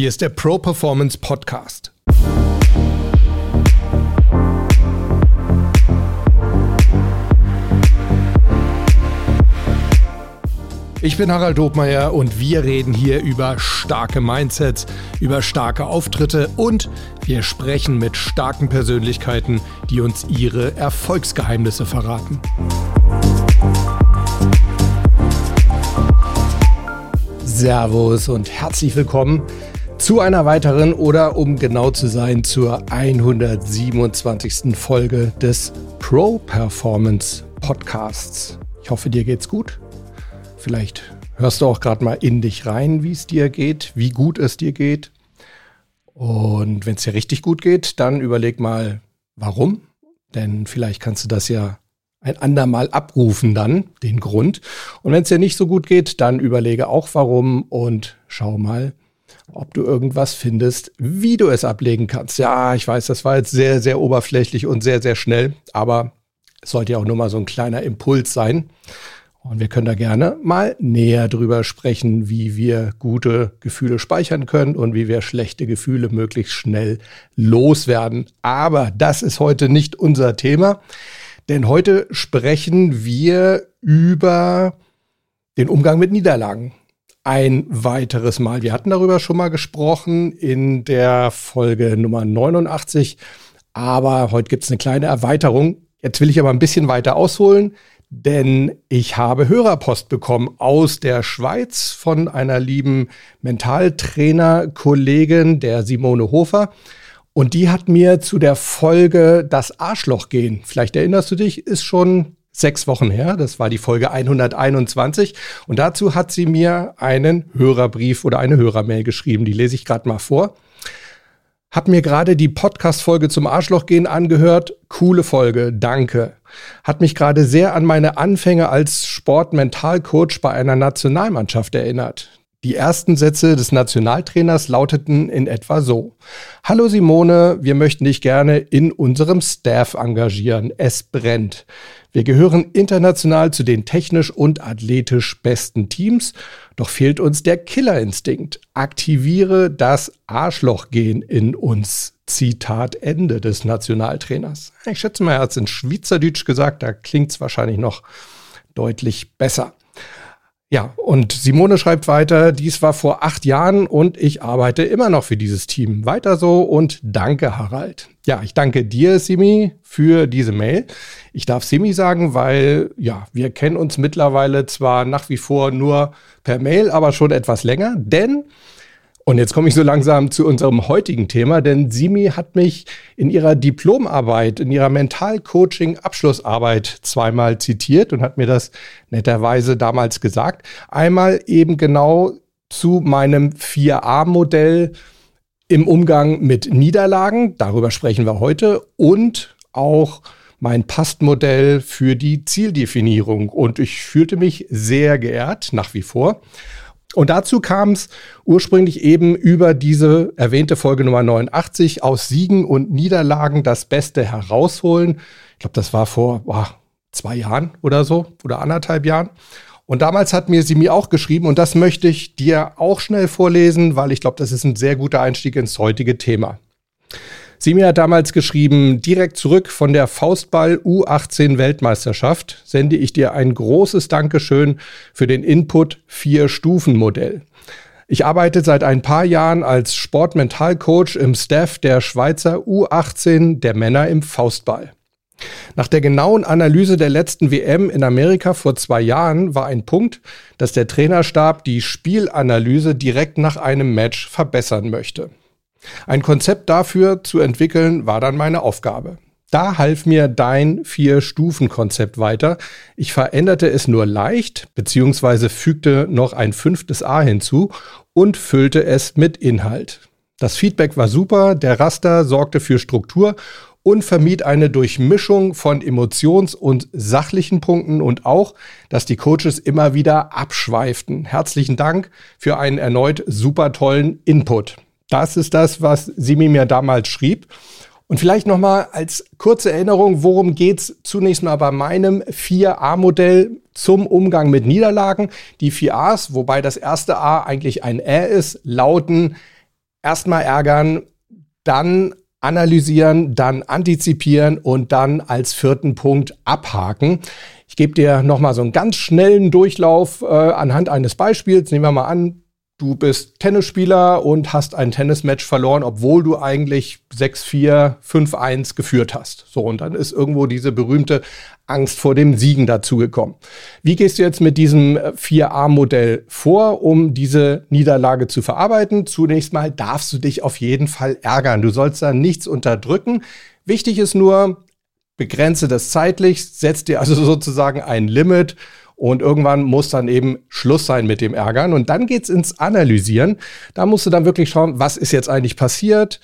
Hier ist der Pro Performance Podcast. Ich bin Harald Dobmeier und wir reden hier über starke Mindsets, über starke Auftritte und wir sprechen mit starken Persönlichkeiten, die uns ihre Erfolgsgeheimnisse verraten. Servus und herzlich willkommen zu einer weiteren oder um genau zu sein zur 127. Folge des Pro Performance Podcasts. Ich hoffe, dir geht's gut. Vielleicht hörst du auch gerade mal in dich rein, wie es dir geht, wie gut es dir geht. Und wenn es dir richtig gut geht, dann überleg mal, warum. Denn vielleicht kannst du das ja ein andermal abrufen dann, den Grund. Und wenn es dir nicht so gut geht, dann überlege auch warum und schau mal, ob du irgendwas findest, wie du es ablegen kannst. Ja, ich weiß, das war jetzt sehr, sehr oberflächlich und sehr, sehr schnell, aber es sollte ja auch nur mal so ein kleiner Impuls sein. Und wir können da gerne mal näher drüber sprechen, wie wir gute Gefühle speichern können und wie wir schlechte Gefühle möglichst schnell loswerden. Aber das ist heute nicht unser Thema, denn heute sprechen wir über den Umgang mit Niederlagen ein weiteres Mal. Wir hatten darüber schon mal gesprochen in der Folge Nummer 89, aber heute gibt es eine kleine Erweiterung. Jetzt will ich aber ein bisschen weiter ausholen, denn ich habe Hörerpost bekommen aus der Schweiz von einer lieben Mentaltrainer-Kollegin, der Simone Hofer. Und die hat mir zu der Folge Das Arschloch gehen, vielleicht erinnerst du dich, ist schon sechs Wochen her. Das war die Folge 121. Und dazu hat sie mir einen Hörerbrief oder eine Hörermail geschrieben. Die lese ich gerade mal vor. Hab mir gerade die Podcast-Folge zum Arschlochgehen angehört. Coole Folge, danke. Hat mich gerade sehr an meine Anfänge als Sportmentalcoach bei einer Nationalmannschaft erinnert. Die ersten Sätze des Nationaltrainers lauteten in etwa so. Hallo Simone, wir möchten dich gerne in unserem Staff engagieren. Es brennt. Wir gehören international zu den technisch und athletisch besten Teams, doch fehlt uns der Killerinstinkt. Aktiviere das Arschlochgehen in uns. Zitat Ende des Nationaltrainers. Ich schätze mal, er hat es in Schweizerdeutsch gesagt, da klingt es wahrscheinlich noch deutlich besser. Ja, und Simone schreibt weiter, dies war vor acht Jahren und ich arbeite immer noch für dieses Team. Weiter so und danke, Harald. Ja, ich danke dir, Simi, für diese Mail. Ich darf Simi sagen, weil, ja, wir kennen uns mittlerweile zwar nach wie vor nur per Mail, aber schon etwas länger, denn und jetzt komme ich so langsam zu unserem heutigen Thema, denn Simi hat mich in ihrer Diplomarbeit, in ihrer Mentalcoaching-Abschlussarbeit zweimal zitiert und hat mir das netterweise damals gesagt. Einmal eben genau zu meinem 4a-Modell im Umgang mit Niederlagen, darüber sprechen wir heute, und auch mein Pastmodell für die Zieldefinierung. Und ich fühlte mich sehr geehrt, nach wie vor. Und dazu kam es ursprünglich eben über diese erwähnte Folge Nummer 89 aus Siegen und Niederlagen das Beste herausholen. Ich glaube, das war vor boah, zwei Jahren oder so oder anderthalb Jahren. Und damals hat mir sie mir auch geschrieben und das möchte ich dir auch schnell vorlesen, weil ich glaube, das ist ein sehr guter Einstieg ins heutige Thema. Simi hat damals geschrieben, direkt zurück von der Faustball U18 Weltmeisterschaft sende ich dir ein großes Dankeschön für den Input vier Stufen Modell. Ich arbeite seit ein paar Jahren als Sportmentalcoach im Staff der Schweizer U18 der Männer im Faustball. Nach der genauen Analyse der letzten WM in Amerika vor zwei Jahren war ein Punkt, dass der Trainerstab die Spielanalyse direkt nach einem Match verbessern möchte. Ein Konzept dafür zu entwickeln war dann meine Aufgabe. Da half mir dein Vier-Stufen-Konzept weiter. Ich veränderte es nur leicht, beziehungsweise fügte noch ein fünftes A hinzu und füllte es mit Inhalt. Das Feedback war super, der Raster sorgte für Struktur und vermied eine Durchmischung von emotions- und sachlichen Punkten und auch, dass die Coaches immer wieder abschweiften. Herzlichen Dank für einen erneut super tollen Input. Das ist das, was Simi mir damals schrieb. Und vielleicht nochmal als kurze Erinnerung, worum geht's zunächst mal bei meinem 4a-Modell zum Umgang mit Niederlagen. Die 4 A's, wobei das erste A eigentlich ein Ä ist, lauten erstmal ärgern, dann analysieren, dann antizipieren und dann als vierten Punkt abhaken. Ich gebe dir nochmal so einen ganz schnellen Durchlauf äh, anhand eines Beispiels. Nehmen wir mal an, du bist Tennisspieler und hast ein Tennismatch verloren, obwohl du eigentlich 6-4, 5-1 geführt hast. So, und dann ist irgendwo diese berühmte Angst vor dem Siegen dazugekommen. Wie gehst du jetzt mit diesem 4a-Modell vor, um diese Niederlage zu verarbeiten? Zunächst mal darfst du dich auf jeden Fall ärgern. Du sollst da nichts unterdrücken. Wichtig ist nur, begrenze das zeitlich, setz dir also sozusagen ein Limit und irgendwann muss dann eben Schluss sein mit dem Ärgern. Und dann geht's ins Analysieren. Da musst du dann wirklich schauen, was ist jetzt eigentlich passiert?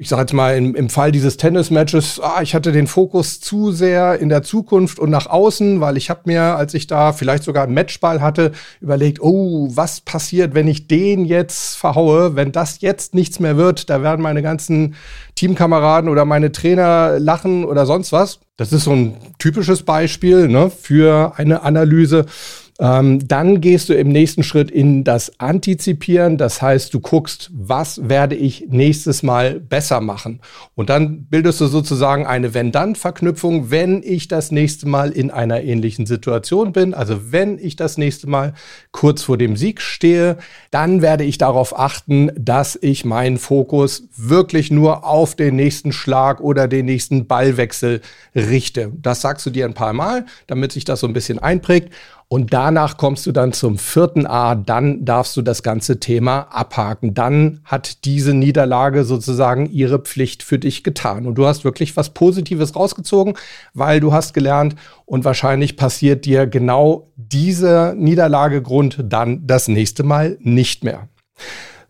Ich sage jetzt mal, im, im Fall dieses Tennismatches, ah, ich hatte den Fokus zu sehr in der Zukunft und nach außen, weil ich habe mir, als ich da vielleicht sogar einen Matchball hatte, überlegt, oh, was passiert, wenn ich den jetzt verhaue, wenn das jetzt nichts mehr wird, da werden meine ganzen Teamkameraden oder meine Trainer lachen oder sonst was. Das ist so ein typisches Beispiel ne, für eine Analyse. Ähm, dann gehst du im nächsten Schritt in das Antizipieren. Das heißt, du guckst, was werde ich nächstes Mal besser machen. Und dann bildest du sozusagen eine Wenn-Dann-Verknüpfung, wenn ich das nächste Mal in einer ähnlichen Situation bin. Also wenn ich das nächste Mal kurz vor dem Sieg stehe, dann werde ich darauf achten, dass ich meinen Fokus wirklich nur auf den nächsten Schlag oder den nächsten Ballwechsel richte. Das sagst du dir ein paar Mal, damit sich das so ein bisschen einprägt. Und danach kommst du dann zum vierten A, dann darfst du das ganze Thema abhaken. Dann hat diese Niederlage sozusagen ihre Pflicht für dich getan. Und du hast wirklich was Positives rausgezogen, weil du hast gelernt und wahrscheinlich passiert dir genau dieser Niederlagegrund dann das nächste Mal nicht mehr.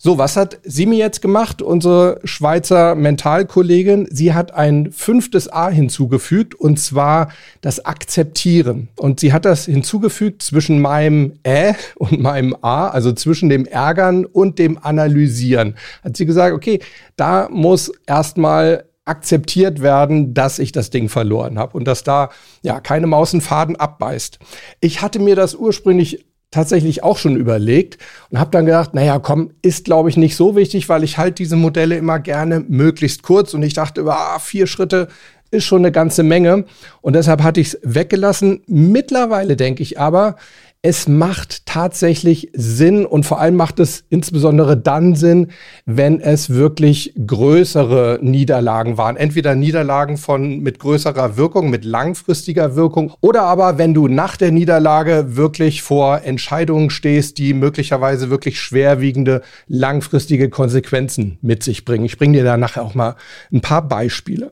So, was hat Simi jetzt gemacht, unsere Schweizer Mentalkollegin? Sie hat ein fünftes A hinzugefügt und zwar das Akzeptieren. Und sie hat das hinzugefügt zwischen meinem Ä und meinem A, also zwischen dem Ärgern und dem Analysieren. Hat sie gesagt, okay, da muss erstmal akzeptiert werden, dass ich das Ding verloren habe und dass da ja keine Maus Faden abbeißt. Ich hatte mir das ursprünglich tatsächlich auch schon überlegt und habe dann gedacht, naja, komm, ist glaube ich nicht so wichtig, weil ich halt diese Modelle immer gerne möglichst kurz und ich dachte, ah, vier Schritte ist schon eine ganze Menge und deshalb hatte ich es weggelassen. Mittlerweile denke ich aber, es macht tatsächlich Sinn und vor allem macht es insbesondere dann Sinn, wenn es wirklich größere Niederlagen waren. Entweder Niederlagen von mit größerer Wirkung, mit langfristiger Wirkung oder aber wenn du nach der Niederlage wirklich vor Entscheidungen stehst, die möglicherweise wirklich schwerwiegende langfristige Konsequenzen mit sich bringen. Ich bringe dir da nachher auch mal ein paar Beispiele.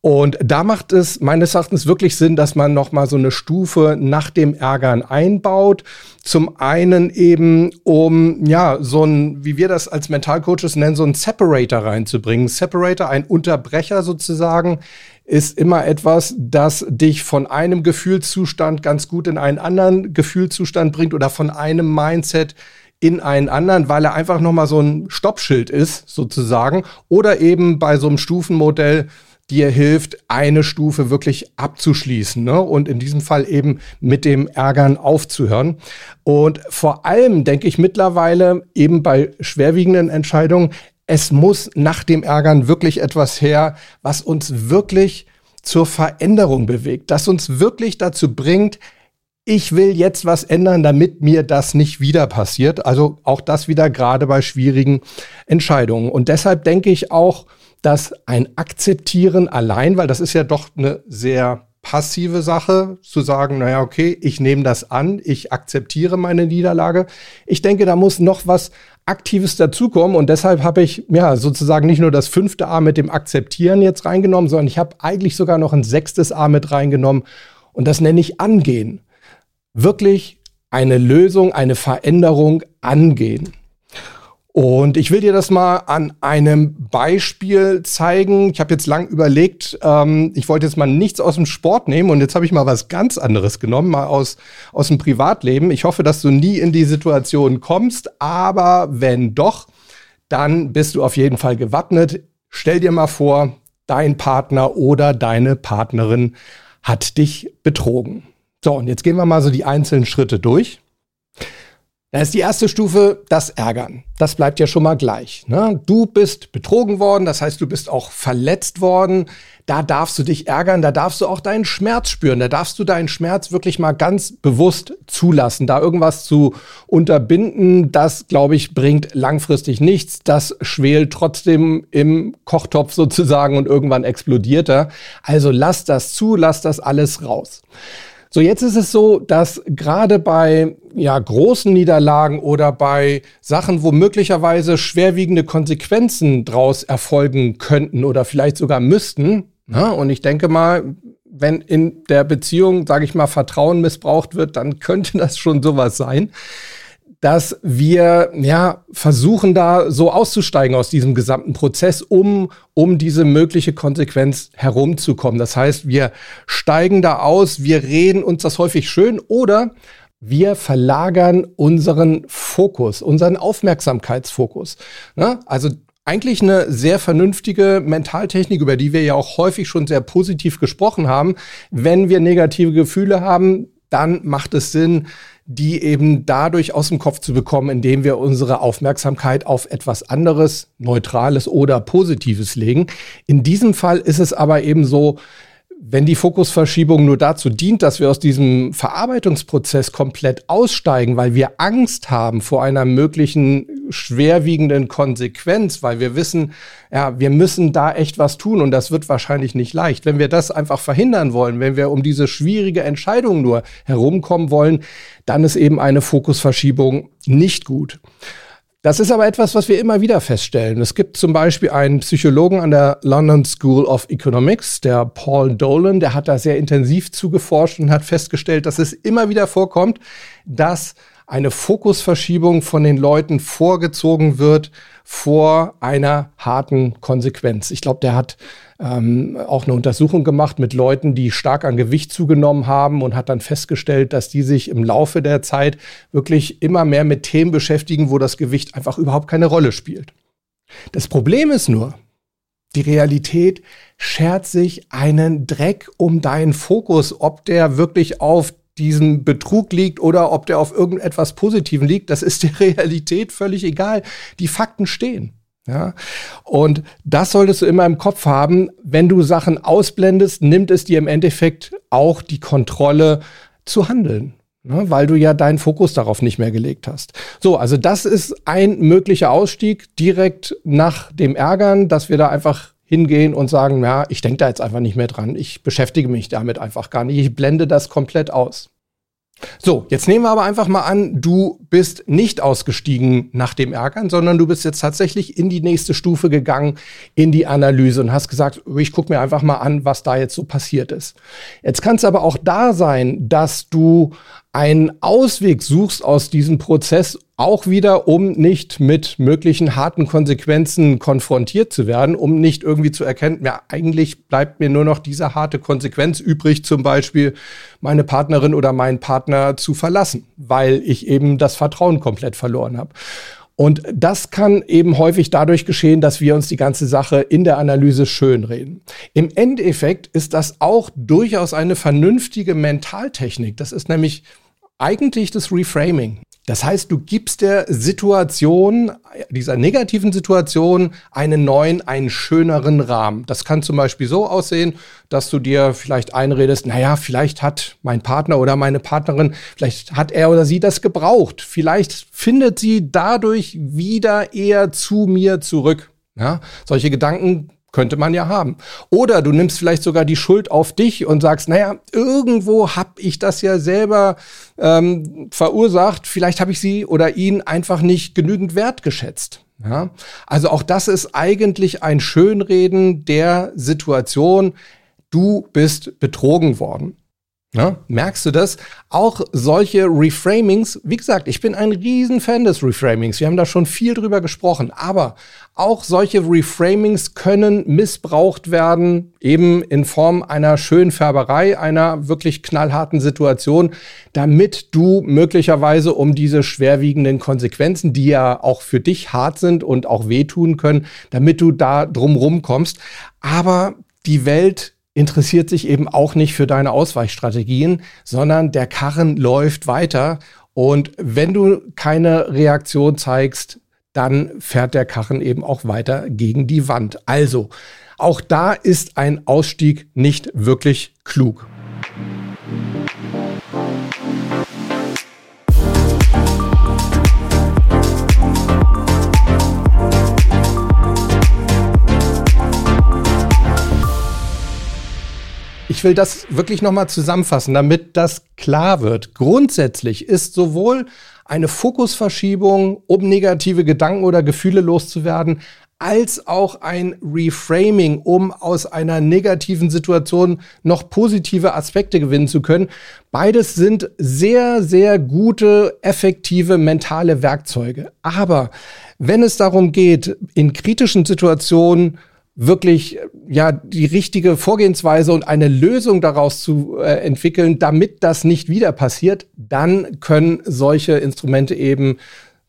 Und da macht es meines Erachtens wirklich Sinn, dass man noch mal so eine Stufe nach dem Ärgern einbaut. Zum einen eben, um ja so ein, wie wir das als Mentalcoaches nennen, so ein Separator reinzubringen. Separator, ein Unterbrecher sozusagen, ist immer etwas, das dich von einem Gefühlszustand ganz gut in einen anderen Gefühlszustand bringt oder von einem Mindset in einen anderen, weil er einfach noch mal so ein Stoppschild ist sozusagen oder eben bei so einem Stufenmodell dir hilft, eine Stufe wirklich abzuschließen ne? und in diesem Fall eben mit dem Ärgern aufzuhören. Und vor allem denke ich mittlerweile eben bei schwerwiegenden Entscheidungen, es muss nach dem Ärgern wirklich etwas her, was uns wirklich zur Veränderung bewegt, das uns wirklich dazu bringt, ich will jetzt was ändern, damit mir das nicht wieder passiert. Also auch das wieder gerade bei schwierigen Entscheidungen. Und deshalb denke ich auch, dass ein Akzeptieren allein, weil das ist ja doch eine sehr passive Sache, zu sagen, naja, okay, ich nehme das an, ich akzeptiere meine Niederlage. Ich denke, da muss noch was Aktives dazukommen und deshalb habe ich ja sozusagen nicht nur das fünfte A mit dem Akzeptieren jetzt reingenommen, sondern ich habe eigentlich sogar noch ein sechstes A mit reingenommen und das nenne ich Angehen. Wirklich eine Lösung, eine Veränderung angehen. Und ich will dir das mal an einem Beispiel zeigen. Ich habe jetzt lang überlegt, ähm, ich wollte jetzt mal nichts aus dem Sport nehmen und jetzt habe ich mal was ganz anderes genommen, mal aus, aus dem Privatleben. Ich hoffe, dass du nie in die Situation kommst, aber wenn doch, dann bist du auf jeden Fall gewappnet. Stell dir mal vor, dein Partner oder deine Partnerin hat dich betrogen. So, und jetzt gehen wir mal so die einzelnen Schritte durch. Da ist die erste Stufe das Ärgern. Das bleibt ja schon mal gleich. Ne? Du bist betrogen worden, das heißt, du bist auch verletzt worden. Da darfst du dich ärgern, da darfst du auch deinen Schmerz spüren, da darfst du deinen Schmerz wirklich mal ganz bewusst zulassen. Da irgendwas zu unterbinden, das, glaube ich, bringt langfristig nichts. Das schwelt trotzdem im Kochtopf sozusagen und irgendwann explodiert er. Also lass das zu, lass das alles raus. So, jetzt ist es so, dass gerade bei ja, großen Niederlagen oder bei Sachen, wo möglicherweise schwerwiegende Konsequenzen draus erfolgen könnten oder vielleicht sogar müssten, na, ne, und ich denke mal, wenn in der Beziehung, sage ich mal, Vertrauen missbraucht wird, dann könnte das schon sowas sein dass wir ja versuchen da so auszusteigen aus diesem gesamten Prozess, um um diese mögliche Konsequenz herumzukommen. Das heißt, wir steigen da aus, wir reden uns das häufig schön oder wir verlagern unseren Fokus, unseren Aufmerksamkeitsfokus. Ne? Also eigentlich eine sehr vernünftige Mentaltechnik, über die wir ja auch häufig schon sehr positiv gesprochen haben. Wenn wir negative Gefühle haben, dann macht es Sinn, die eben dadurch aus dem Kopf zu bekommen, indem wir unsere Aufmerksamkeit auf etwas anderes, Neutrales oder Positives legen. In diesem Fall ist es aber eben so, wenn die Fokusverschiebung nur dazu dient, dass wir aus diesem Verarbeitungsprozess komplett aussteigen, weil wir Angst haben vor einer möglichen schwerwiegenden Konsequenz, weil wir wissen, ja, wir müssen da echt was tun und das wird wahrscheinlich nicht leicht. Wenn wir das einfach verhindern wollen, wenn wir um diese schwierige Entscheidung nur herumkommen wollen, dann ist eben eine Fokusverschiebung nicht gut. Das ist aber etwas, was wir immer wieder feststellen. Es gibt zum Beispiel einen Psychologen an der London School of Economics, der Paul Dolan, der hat da sehr intensiv zugeforscht und hat festgestellt, dass es immer wieder vorkommt, dass eine Fokusverschiebung von den Leuten vorgezogen wird vor einer harten Konsequenz. Ich glaube, der hat ähm, auch eine Untersuchung gemacht mit Leuten, die stark an Gewicht zugenommen haben und hat dann festgestellt, dass die sich im Laufe der Zeit wirklich immer mehr mit Themen beschäftigen, wo das Gewicht einfach überhaupt keine Rolle spielt. Das Problem ist nur, die Realität schert sich einen Dreck um deinen Fokus, ob der wirklich auf diesem Betrug liegt oder ob der auf irgendetwas Positiven liegt, das ist der Realität völlig egal. Die Fakten stehen. Ja, und das solltest du immer im Kopf haben. Wenn du Sachen ausblendest, nimmt es dir im Endeffekt auch die Kontrolle zu handeln, ne, weil du ja deinen Fokus darauf nicht mehr gelegt hast. So, also das ist ein möglicher Ausstieg direkt nach dem Ärgern, dass wir da einfach hingehen und sagen, ja, ich denke da jetzt einfach nicht mehr dran, ich beschäftige mich damit einfach gar nicht, ich blende das komplett aus. So, jetzt nehmen wir aber einfach mal an, du bist nicht ausgestiegen nach dem Ärgern, sondern du bist jetzt tatsächlich in die nächste Stufe gegangen, in die Analyse und hast gesagt, ich gucke mir einfach mal an, was da jetzt so passiert ist. Jetzt kann es aber auch da sein, dass du einen Ausweg suchst aus diesem Prozess, auch wieder, um nicht mit möglichen harten Konsequenzen konfrontiert zu werden, um nicht irgendwie zu erkennen, ja, eigentlich bleibt mir nur noch diese harte Konsequenz übrig, zum Beispiel meine Partnerin oder meinen Partner zu verlassen, weil ich eben das Vertrauen komplett verloren habe. Und das kann eben häufig dadurch geschehen, dass wir uns die ganze Sache in der Analyse schönreden. Im Endeffekt ist das auch durchaus eine vernünftige Mentaltechnik. Das ist nämlich eigentlich das Reframing. Das heißt, du gibst der Situation, dieser negativen Situation, einen neuen, einen schöneren Rahmen. Das kann zum Beispiel so aussehen, dass du dir vielleicht einredest, naja, vielleicht hat mein Partner oder meine Partnerin, vielleicht hat er oder sie das gebraucht. Vielleicht findet sie dadurch wieder eher zu mir zurück. Ja, solche Gedanken könnte man ja haben. Oder du nimmst vielleicht sogar die Schuld auf dich und sagst, naja, irgendwo habe ich das ja selber ähm, verursacht. Vielleicht habe ich sie oder ihn einfach nicht genügend wertgeschätzt. Ja? Also auch das ist eigentlich ein Schönreden der Situation. Du bist betrogen worden. Ja, merkst du das? Auch solche Reframings, wie gesagt, ich bin ein Riesenfan des Reframings. Wir haben da schon viel drüber gesprochen. Aber auch solche Reframings können missbraucht werden, eben in Form einer schönen Färberei, einer wirklich knallharten Situation, damit du möglicherweise um diese schwerwiegenden Konsequenzen, die ja auch für dich hart sind und auch wehtun können, damit du da drumrum kommst. Aber die Welt interessiert sich eben auch nicht für deine Ausweichstrategien, sondern der Karren läuft weiter Und wenn du keine Reaktion zeigst, dann fährt der Karren eben auch weiter gegen die Wand. Also, auch da ist ein Ausstieg nicht wirklich klug. Ich will das wirklich nochmal zusammenfassen, damit das klar wird. Grundsätzlich ist sowohl eine Fokusverschiebung, um negative Gedanken oder Gefühle loszuwerden, als auch ein Reframing, um aus einer negativen Situation noch positive Aspekte gewinnen zu können. Beides sind sehr, sehr gute, effektive mentale Werkzeuge. Aber wenn es darum geht, in kritischen Situationen wirklich ja die richtige Vorgehensweise und eine Lösung daraus zu äh, entwickeln, damit das nicht wieder passiert, dann können solche Instrumente eben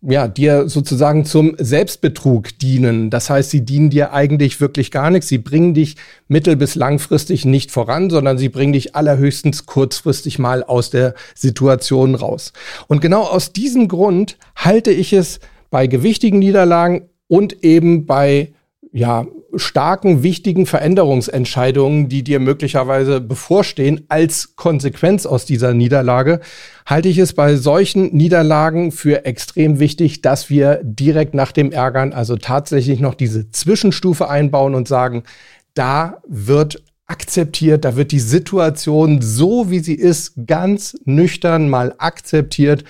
ja, dir sozusagen zum Selbstbetrug dienen. Das heißt, sie dienen dir eigentlich wirklich gar nichts. Sie bringen dich mittel- bis langfristig nicht voran, sondern sie bringen dich allerhöchstens kurzfristig mal aus der Situation raus. Und genau aus diesem Grund halte ich es bei gewichtigen Niederlagen und eben bei ja, starken, wichtigen Veränderungsentscheidungen, die dir möglicherweise bevorstehen, als Konsequenz aus dieser Niederlage, halte ich es bei solchen Niederlagen für extrem wichtig, dass wir direkt nach dem Ärgern also tatsächlich noch diese Zwischenstufe einbauen und sagen, da wird akzeptiert, da wird die Situation so, wie sie ist, ganz nüchtern mal akzeptiert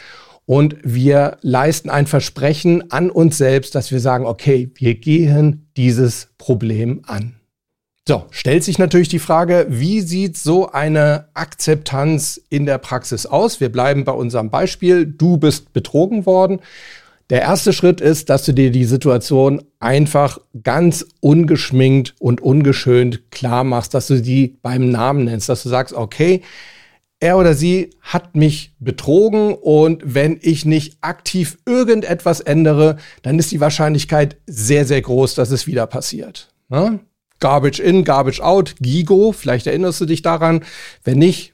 und wir leisten ein Versprechen an uns selbst, dass wir sagen, okay, wir gehen dieses Problem an. So, stellt sich natürlich die Frage, wie sieht so eine Akzeptanz in der Praxis aus? Wir bleiben bei unserem Beispiel. Du bist betrogen worden. Der erste Schritt ist, dass du dir die Situation einfach ganz ungeschminkt und ungeschönt klar machst, dass du sie beim Namen nennst, dass du sagst, okay, er oder sie hat mich betrogen und wenn ich nicht aktiv irgendetwas ändere, dann ist die Wahrscheinlichkeit sehr, sehr groß, dass es wieder passiert. Ja? Garbage in, Garbage out, Gigo, vielleicht erinnerst du dich daran. Wenn nicht,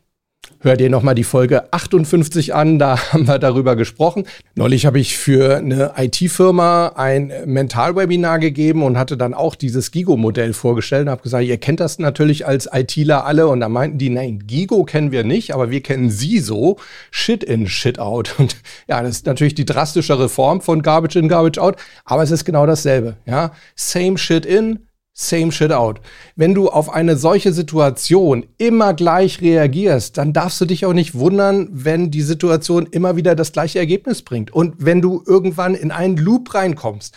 Hör dir nochmal die Folge 58 an, da haben wir darüber gesprochen. Neulich habe ich für eine IT-Firma ein Mentalwebinar gegeben und hatte dann auch dieses Gigo-Modell vorgestellt und habe gesagt, ihr kennt das natürlich als ITler alle. Und da meinten die, nein, Gigo kennen wir nicht, aber wir kennen sie so. Shit in, Shit out. Und ja, das ist natürlich die drastischere Form von Garbage in, Garbage out, aber es ist genau dasselbe. Ja, same Shit in, Same shit out. Wenn du auf eine solche Situation immer gleich reagierst, dann darfst du dich auch nicht wundern, wenn die Situation immer wieder das gleiche Ergebnis bringt. Und wenn du irgendwann in einen Loop reinkommst,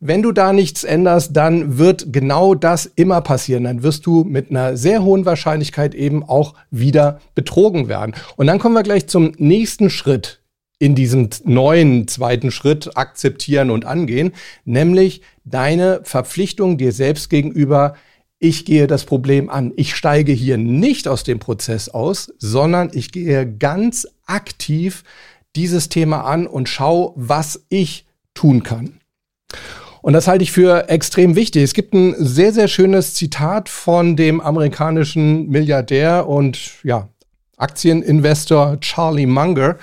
wenn du da nichts änderst, dann wird genau das immer passieren. Dann wirst du mit einer sehr hohen Wahrscheinlichkeit eben auch wieder betrogen werden. Und dann kommen wir gleich zum nächsten Schritt in diesem neuen zweiten Schritt akzeptieren und angehen, nämlich deine Verpflichtung dir selbst gegenüber, ich gehe das Problem an. Ich steige hier nicht aus dem Prozess aus, sondern ich gehe ganz aktiv dieses Thema an und schaue, was ich tun kann. Und das halte ich für extrem wichtig. Es gibt ein sehr, sehr schönes Zitat von dem amerikanischen Milliardär und ja, Aktieninvestor Charlie Munger,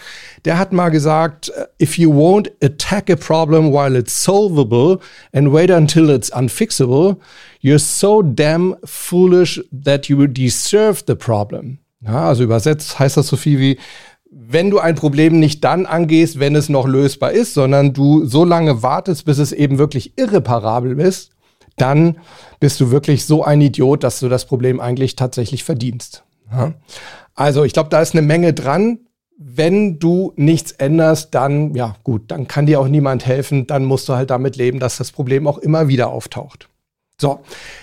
der hat mal gesagt, if you won't attack a problem while it's solvable and wait until it's unfixable, you're so damn foolish that you deserve the problem. Ja, also übersetzt heißt das so viel wie, wenn du ein Problem nicht dann angehst, wenn es noch lösbar ist, sondern du so lange wartest, bis es eben wirklich irreparabel ist, dann bist du wirklich so ein Idiot, dass du das Problem eigentlich tatsächlich verdienst. Ja? Also ich glaube, da ist eine Menge dran. Wenn du nichts änderst, dann, ja gut, dann kann dir auch niemand helfen. Dann musst du halt damit leben, dass das Problem auch immer wieder auftaucht. So,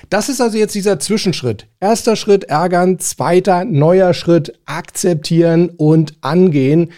das ist also jetzt dieser Zwischenschritt. Erster Schritt ärgern, zweiter neuer Schritt akzeptieren und angehen.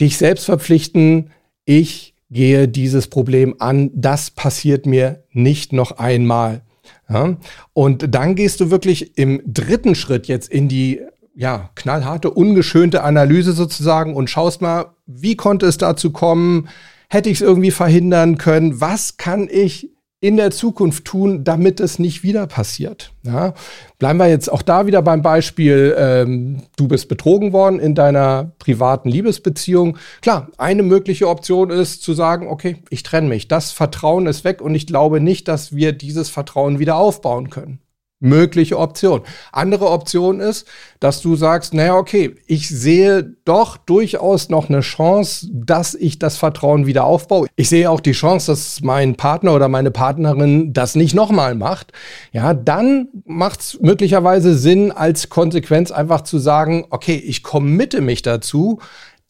Dich selbst verpflichten, ich gehe dieses Problem an. Das passiert mir nicht noch einmal. Ja? Und dann gehst du wirklich im dritten Schritt jetzt in die ja, knallharte, ungeschönte Analyse sozusagen und schaust mal, wie konnte es dazu kommen? Hätte ich es irgendwie verhindern können? Was kann ich in der Zukunft tun, damit es nicht wieder passiert? Ja, bleiben wir jetzt auch da wieder beim Beispiel, ähm, du bist betrogen worden in deiner privaten Liebesbeziehung. Klar, eine mögliche Option ist zu sagen, okay, ich trenne mich. Das Vertrauen ist weg und ich glaube nicht, dass wir dieses Vertrauen wieder aufbauen können mögliche Option. Andere Option ist, dass du sagst, naja, okay, ich sehe doch durchaus noch eine Chance, dass ich das Vertrauen wieder aufbaue. Ich sehe auch die Chance, dass mein Partner oder meine Partnerin das nicht nochmal macht. Ja, dann macht es möglicherweise Sinn, als Konsequenz einfach zu sagen, okay, ich committe mich dazu,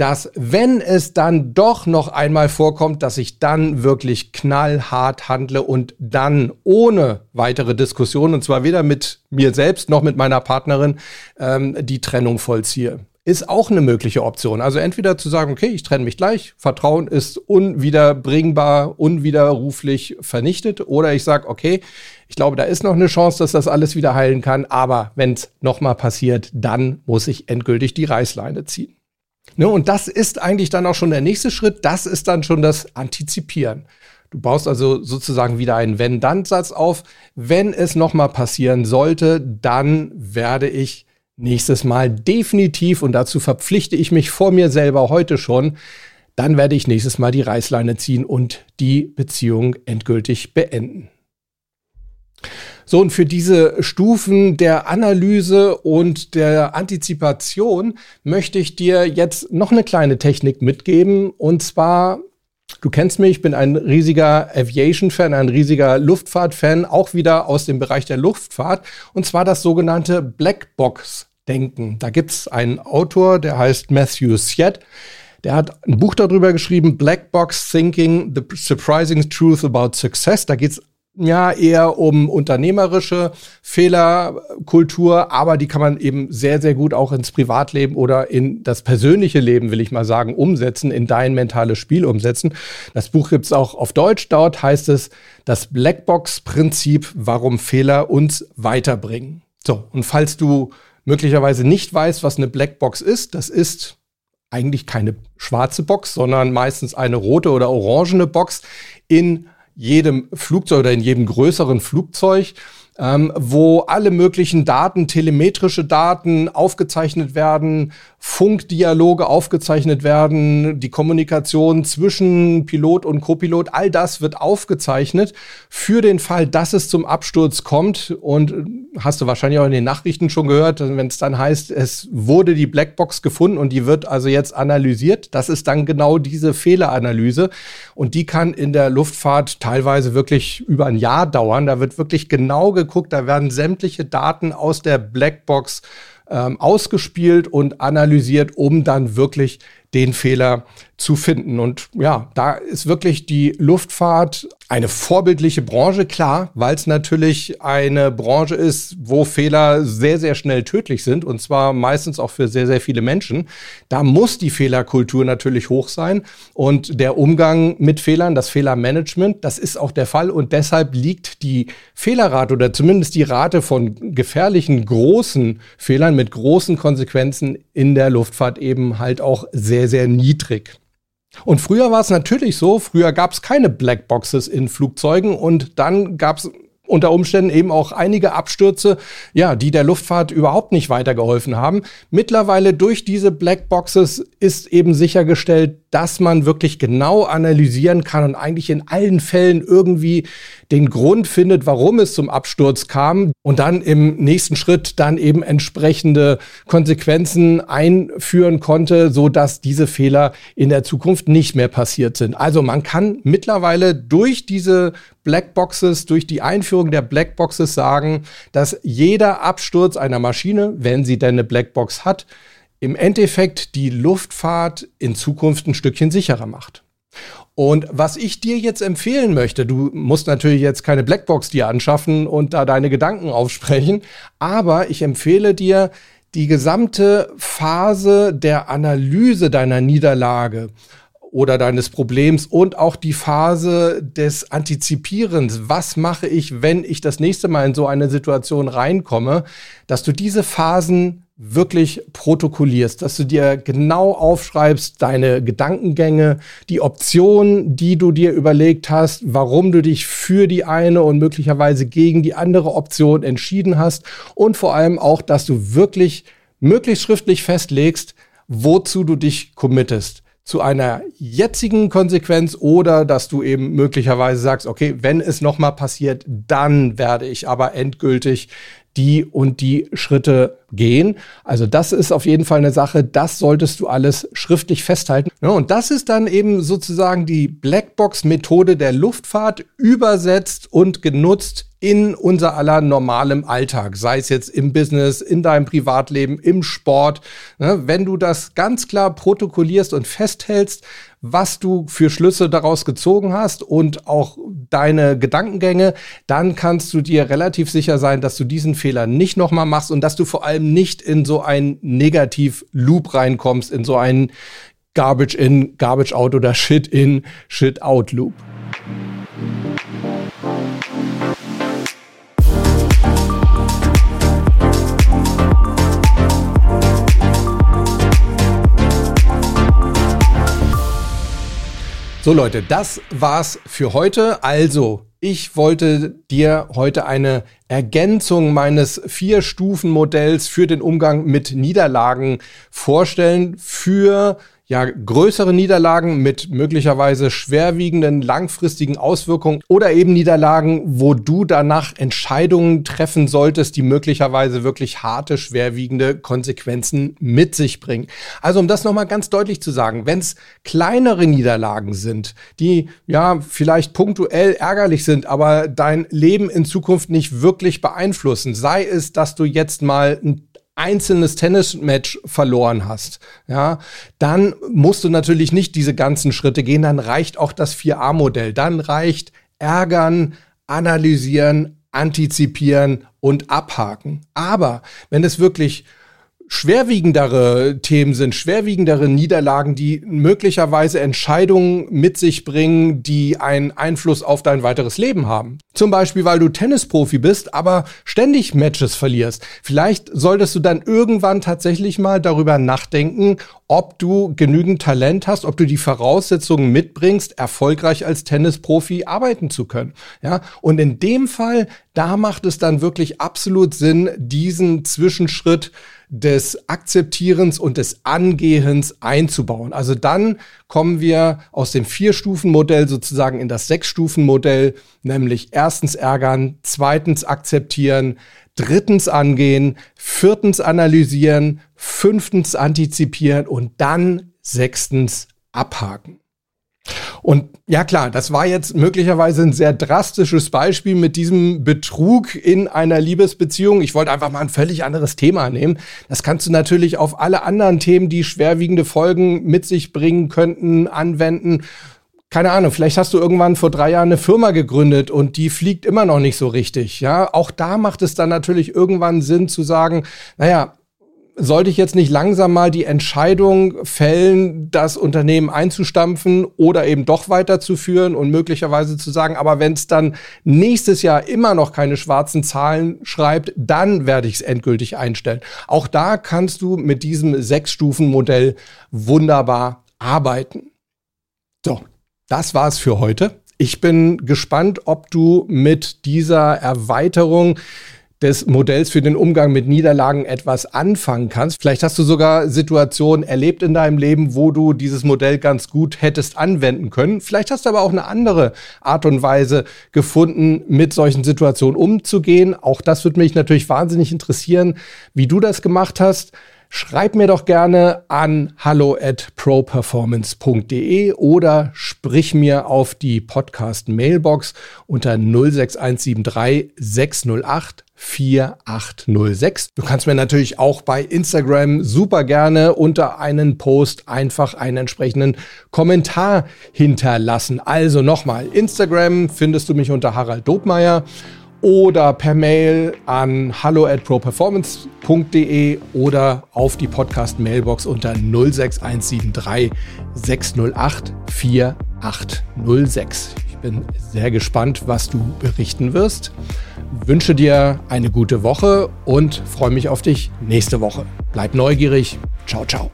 dass wenn es dann doch noch einmal vorkommt, dass ich dann wirklich knallhart handle und dann ohne weitere Diskussion, und zwar weder mit mir selbst noch mit meiner Partnerin, ähm, die Trennung vollziehe. Ist auch eine mögliche Option. Also entweder zu sagen, okay, ich trenne mich gleich, Vertrauen ist unwiederbringbar, unwiderruflich vernichtet, oder ich sage, okay, ich glaube, da ist noch eine Chance, dass das alles wieder heilen kann, aber wenn es nochmal passiert, dann muss ich endgültig die Reißleine ziehen. Ne, und das ist eigentlich dann auch schon der nächste Schritt. Das ist dann schon das Antizipieren. Du baust also sozusagen wieder einen Wenn-Dann-Satz auf. Wenn es nochmal passieren sollte, dann werde ich nächstes Mal definitiv, und dazu verpflichte ich mich vor mir selber heute schon, dann werde ich nächstes Mal die Reißleine ziehen und die Beziehung endgültig beenden. So, und für diese Stufen der Analyse und der Antizipation möchte ich dir jetzt noch eine kleine Technik mitgeben. Und zwar, du kennst mich, ich bin ein riesiger Aviation-Fan, ein riesiger Luftfahrt-Fan, auch wieder aus dem Bereich der Luftfahrt. Und zwar das sogenannte Blackbox-Denken. Da gibt's einen Autor, der heißt Matthew Syed. Der hat ein Buch darüber geschrieben, Black Box Thinking, The Surprising Truth About Success. Da geht's ja eher um unternehmerische Fehlerkultur, aber die kann man eben sehr, sehr gut auch ins Privatleben oder in das persönliche Leben, will ich mal sagen, umsetzen, in dein mentales Spiel umsetzen. Das Buch gibt's auch auf Deutsch. Dort heißt es das Blackbox-Prinzip, warum Fehler uns weiterbringen. So, und falls du möglicherweise nicht weißt, was eine Blackbox ist, das ist eigentlich keine schwarze Box, sondern meistens eine rote oder orangene Box in jedem Flugzeug oder in jedem größeren Flugzeug ähm, wo alle möglichen Daten, telemetrische Daten aufgezeichnet werden, Funkdialoge aufgezeichnet werden, die Kommunikation zwischen Pilot und Copilot, all das wird aufgezeichnet für den Fall, dass es zum Absturz kommt. Und äh, hast du wahrscheinlich auch in den Nachrichten schon gehört, wenn es dann heißt, es wurde die Blackbox gefunden und die wird also jetzt analysiert. Das ist dann genau diese Fehleranalyse. Und die kann in der Luftfahrt teilweise wirklich über ein Jahr dauern. Da wird wirklich genau angeguckt. Da werden sämtliche Daten aus der Blackbox ähm, ausgespielt und analysiert, um dann wirklich den Fehler zu finden. Und ja, da ist wirklich die Luftfahrt eine vorbildliche Branche, klar, weil es natürlich eine Branche ist, wo Fehler sehr, sehr schnell tödlich sind und zwar meistens auch für sehr, sehr viele Menschen. Da muss die Fehlerkultur natürlich hoch sein und der Umgang mit Fehlern, das Fehlermanagement, das ist auch der Fall und deshalb liegt die Fehlerrate oder zumindest die Rate von gefährlichen großen Fehlern mit großen Konsequenzen in der Luftfahrt eben halt auch sehr, sehr niedrig. Und früher war es natürlich so, früher gab es keine Blackboxes in Flugzeugen und dann gab es unter Umständen eben auch einige Abstürze, ja, die der Luftfahrt überhaupt nicht weitergeholfen haben. Mittlerweile durch diese Blackboxes ist eben sichergestellt, dass man wirklich genau analysieren kann und eigentlich in allen Fällen irgendwie den Grund findet, warum es zum Absturz kam und dann im nächsten Schritt dann eben entsprechende Konsequenzen einführen konnte, so dass diese Fehler in der Zukunft nicht mehr passiert sind. Also man kann mittlerweile durch diese Blackboxes, durch die Einführung der Blackboxes sagen, dass jeder Absturz einer Maschine, wenn sie denn eine Blackbox hat, im Endeffekt die Luftfahrt in Zukunft ein Stückchen sicherer macht. Und was ich dir jetzt empfehlen möchte, du musst natürlich jetzt keine Blackbox dir anschaffen und da deine Gedanken aufsprechen, aber ich empfehle dir, die gesamte Phase der Analyse deiner Niederlage oder deines Problems und auch die Phase des Antizipierens. Was mache ich, wenn ich das nächste Mal in so eine Situation reinkomme, dass du diese Phasen wirklich protokollierst, dass du dir genau aufschreibst, deine Gedankengänge, die Optionen, die du dir überlegt hast, warum du dich für die eine und möglicherweise gegen die andere Option entschieden hast und vor allem auch, dass du wirklich möglichst schriftlich festlegst, wozu du dich committest zu einer jetzigen Konsequenz oder dass du eben möglicherweise sagst, okay, wenn es nochmal passiert, dann werde ich aber endgültig die und die Schritte gehen. Also das ist auf jeden Fall eine Sache, das solltest du alles schriftlich festhalten. Ja, und das ist dann eben sozusagen die Blackbox-Methode der Luftfahrt übersetzt und genutzt in unser aller normalem Alltag, sei es jetzt im Business, in deinem Privatleben, im Sport. Ne, wenn du das ganz klar protokollierst und festhältst, was du für Schlüsse daraus gezogen hast und auch deine Gedankengänge, dann kannst du dir relativ sicher sein, dass du diesen Fehler nicht nochmal machst und dass du vor allem nicht in so einen Negativ-Loop reinkommst, in so einen Garbage in, Garbage out oder Shit in, So Leute, das war's für heute. Also, ich wollte dir heute eine Ergänzung meines Vier-Stufen-Modells für den Umgang mit Niederlagen vorstellen für ja, größere Niederlagen mit möglicherweise schwerwiegenden langfristigen Auswirkungen oder eben Niederlagen, wo du danach Entscheidungen treffen solltest, die möglicherweise wirklich harte, schwerwiegende Konsequenzen mit sich bringen. Also um das nochmal ganz deutlich zu sagen, wenn es kleinere Niederlagen sind, die ja vielleicht punktuell ärgerlich sind, aber dein Leben in Zukunft nicht wirklich beeinflussen, sei es, dass du jetzt mal ein einzelnes Tennismatch verloren hast, ja, dann musst du natürlich nicht diese ganzen Schritte gehen, dann reicht auch das 4a-Modell. Dann reicht ärgern, analysieren, antizipieren und abhaken. Aber wenn es wirklich schwerwiegendere Themen sind, schwerwiegendere Niederlagen, die möglicherweise Entscheidungen mit sich bringen, die einen Einfluss auf dein weiteres Leben haben. Zum Beispiel, weil du Tennisprofi bist, aber ständig Matches verlierst. Vielleicht solltest du dann irgendwann tatsächlich mal darüber nachdenken, ob du genügend Talent hast, ob du die Voraussetzungen mitbringst, erfolgreich als Tennisprofi arbeiten zu können. Ja, und in dem Fall, da macht es dann wirklich absolut Sinn, diesen Zwischenschritt des Akzeptierens und des Angehens einzubauen. Also dann kommen wir aus dem Vier-Stufen-Modell sozusagen in das Sechs-Stufen-Modell, nämlich erstens ärgern, zweitens akzeptieren, drittens angehen, viertens analysieren, fünftens antizipieren und dann sechstens abhaken. Und ja klar, das war jetzt möglicherweise ein sehr drastisches Beispiel mit diesem Betrug in einer Liebesbeziehung. Ich wollte einfach mal ein völlig anderes Thema nehmen. Das kannst du natürlich auf alle anderen Themen, die schwerwiegende Folgen mit sich bringen könnten, anwenden. Keine Ahnung, vielleicht hast du irgendwann vor drei Jahren eine Firma gegründet und die fliegt immer noch nicht so richtig. Ja, auch da macht es dann natürlich irgendwann Sinn zu sagen, naja, sollte ich jetzt nicht langsam mal die Entscheidung fällen, das Unternehmen einzustampfen oder eben doch weiterzuführen und möglicherweise zu sagen, aber wenn es dann nächstes Jahr immer noch keine schwarzen Zahlen schreibt, dann werde ich es endgültig einstellen. Auch da kannst du mit diesem Sechs-Stufen-Modell wunderbar arbeiten. So, das war's für heute. Ich bin gespannt, ob du mit dieser Erweiterung des Modells für den Umgang mit Niederlagen etwas anfangen kannst. Vielleicht hast du sogar Situationen erlebt in deinem Leben, wo du dieses Modell ganz gut hättest anwenden können. Vielleicht hast du aber auch eine andere Art und Weise gefunden, mit solchen Situationen umzugehen. Auch das würde mich natürlich wahnsinnig interessieren, wie du das gemacht hast. Schreib mir doch gerne an hallo at properformance.de oder sprich mir auf die Podcast-Mailbox unter 06173 608 4806. Du kannst mir natürlich auch bei Instagram super gerne unter einen Post einfach einen entsprechenden Kommentar hinterlassen. Also nochmal, Instagram findest du mich unter Harald Dobmeier oder per Mail an hallo oder auf die Podcast-Mailbox unter 06173 608 4806. Ich bin sehr gespannt, was du berichten wirst. Wünsche dir eine gute Woche und freue mich auf dich nächste Woche. Bleib neugierig. Ciao, ciao.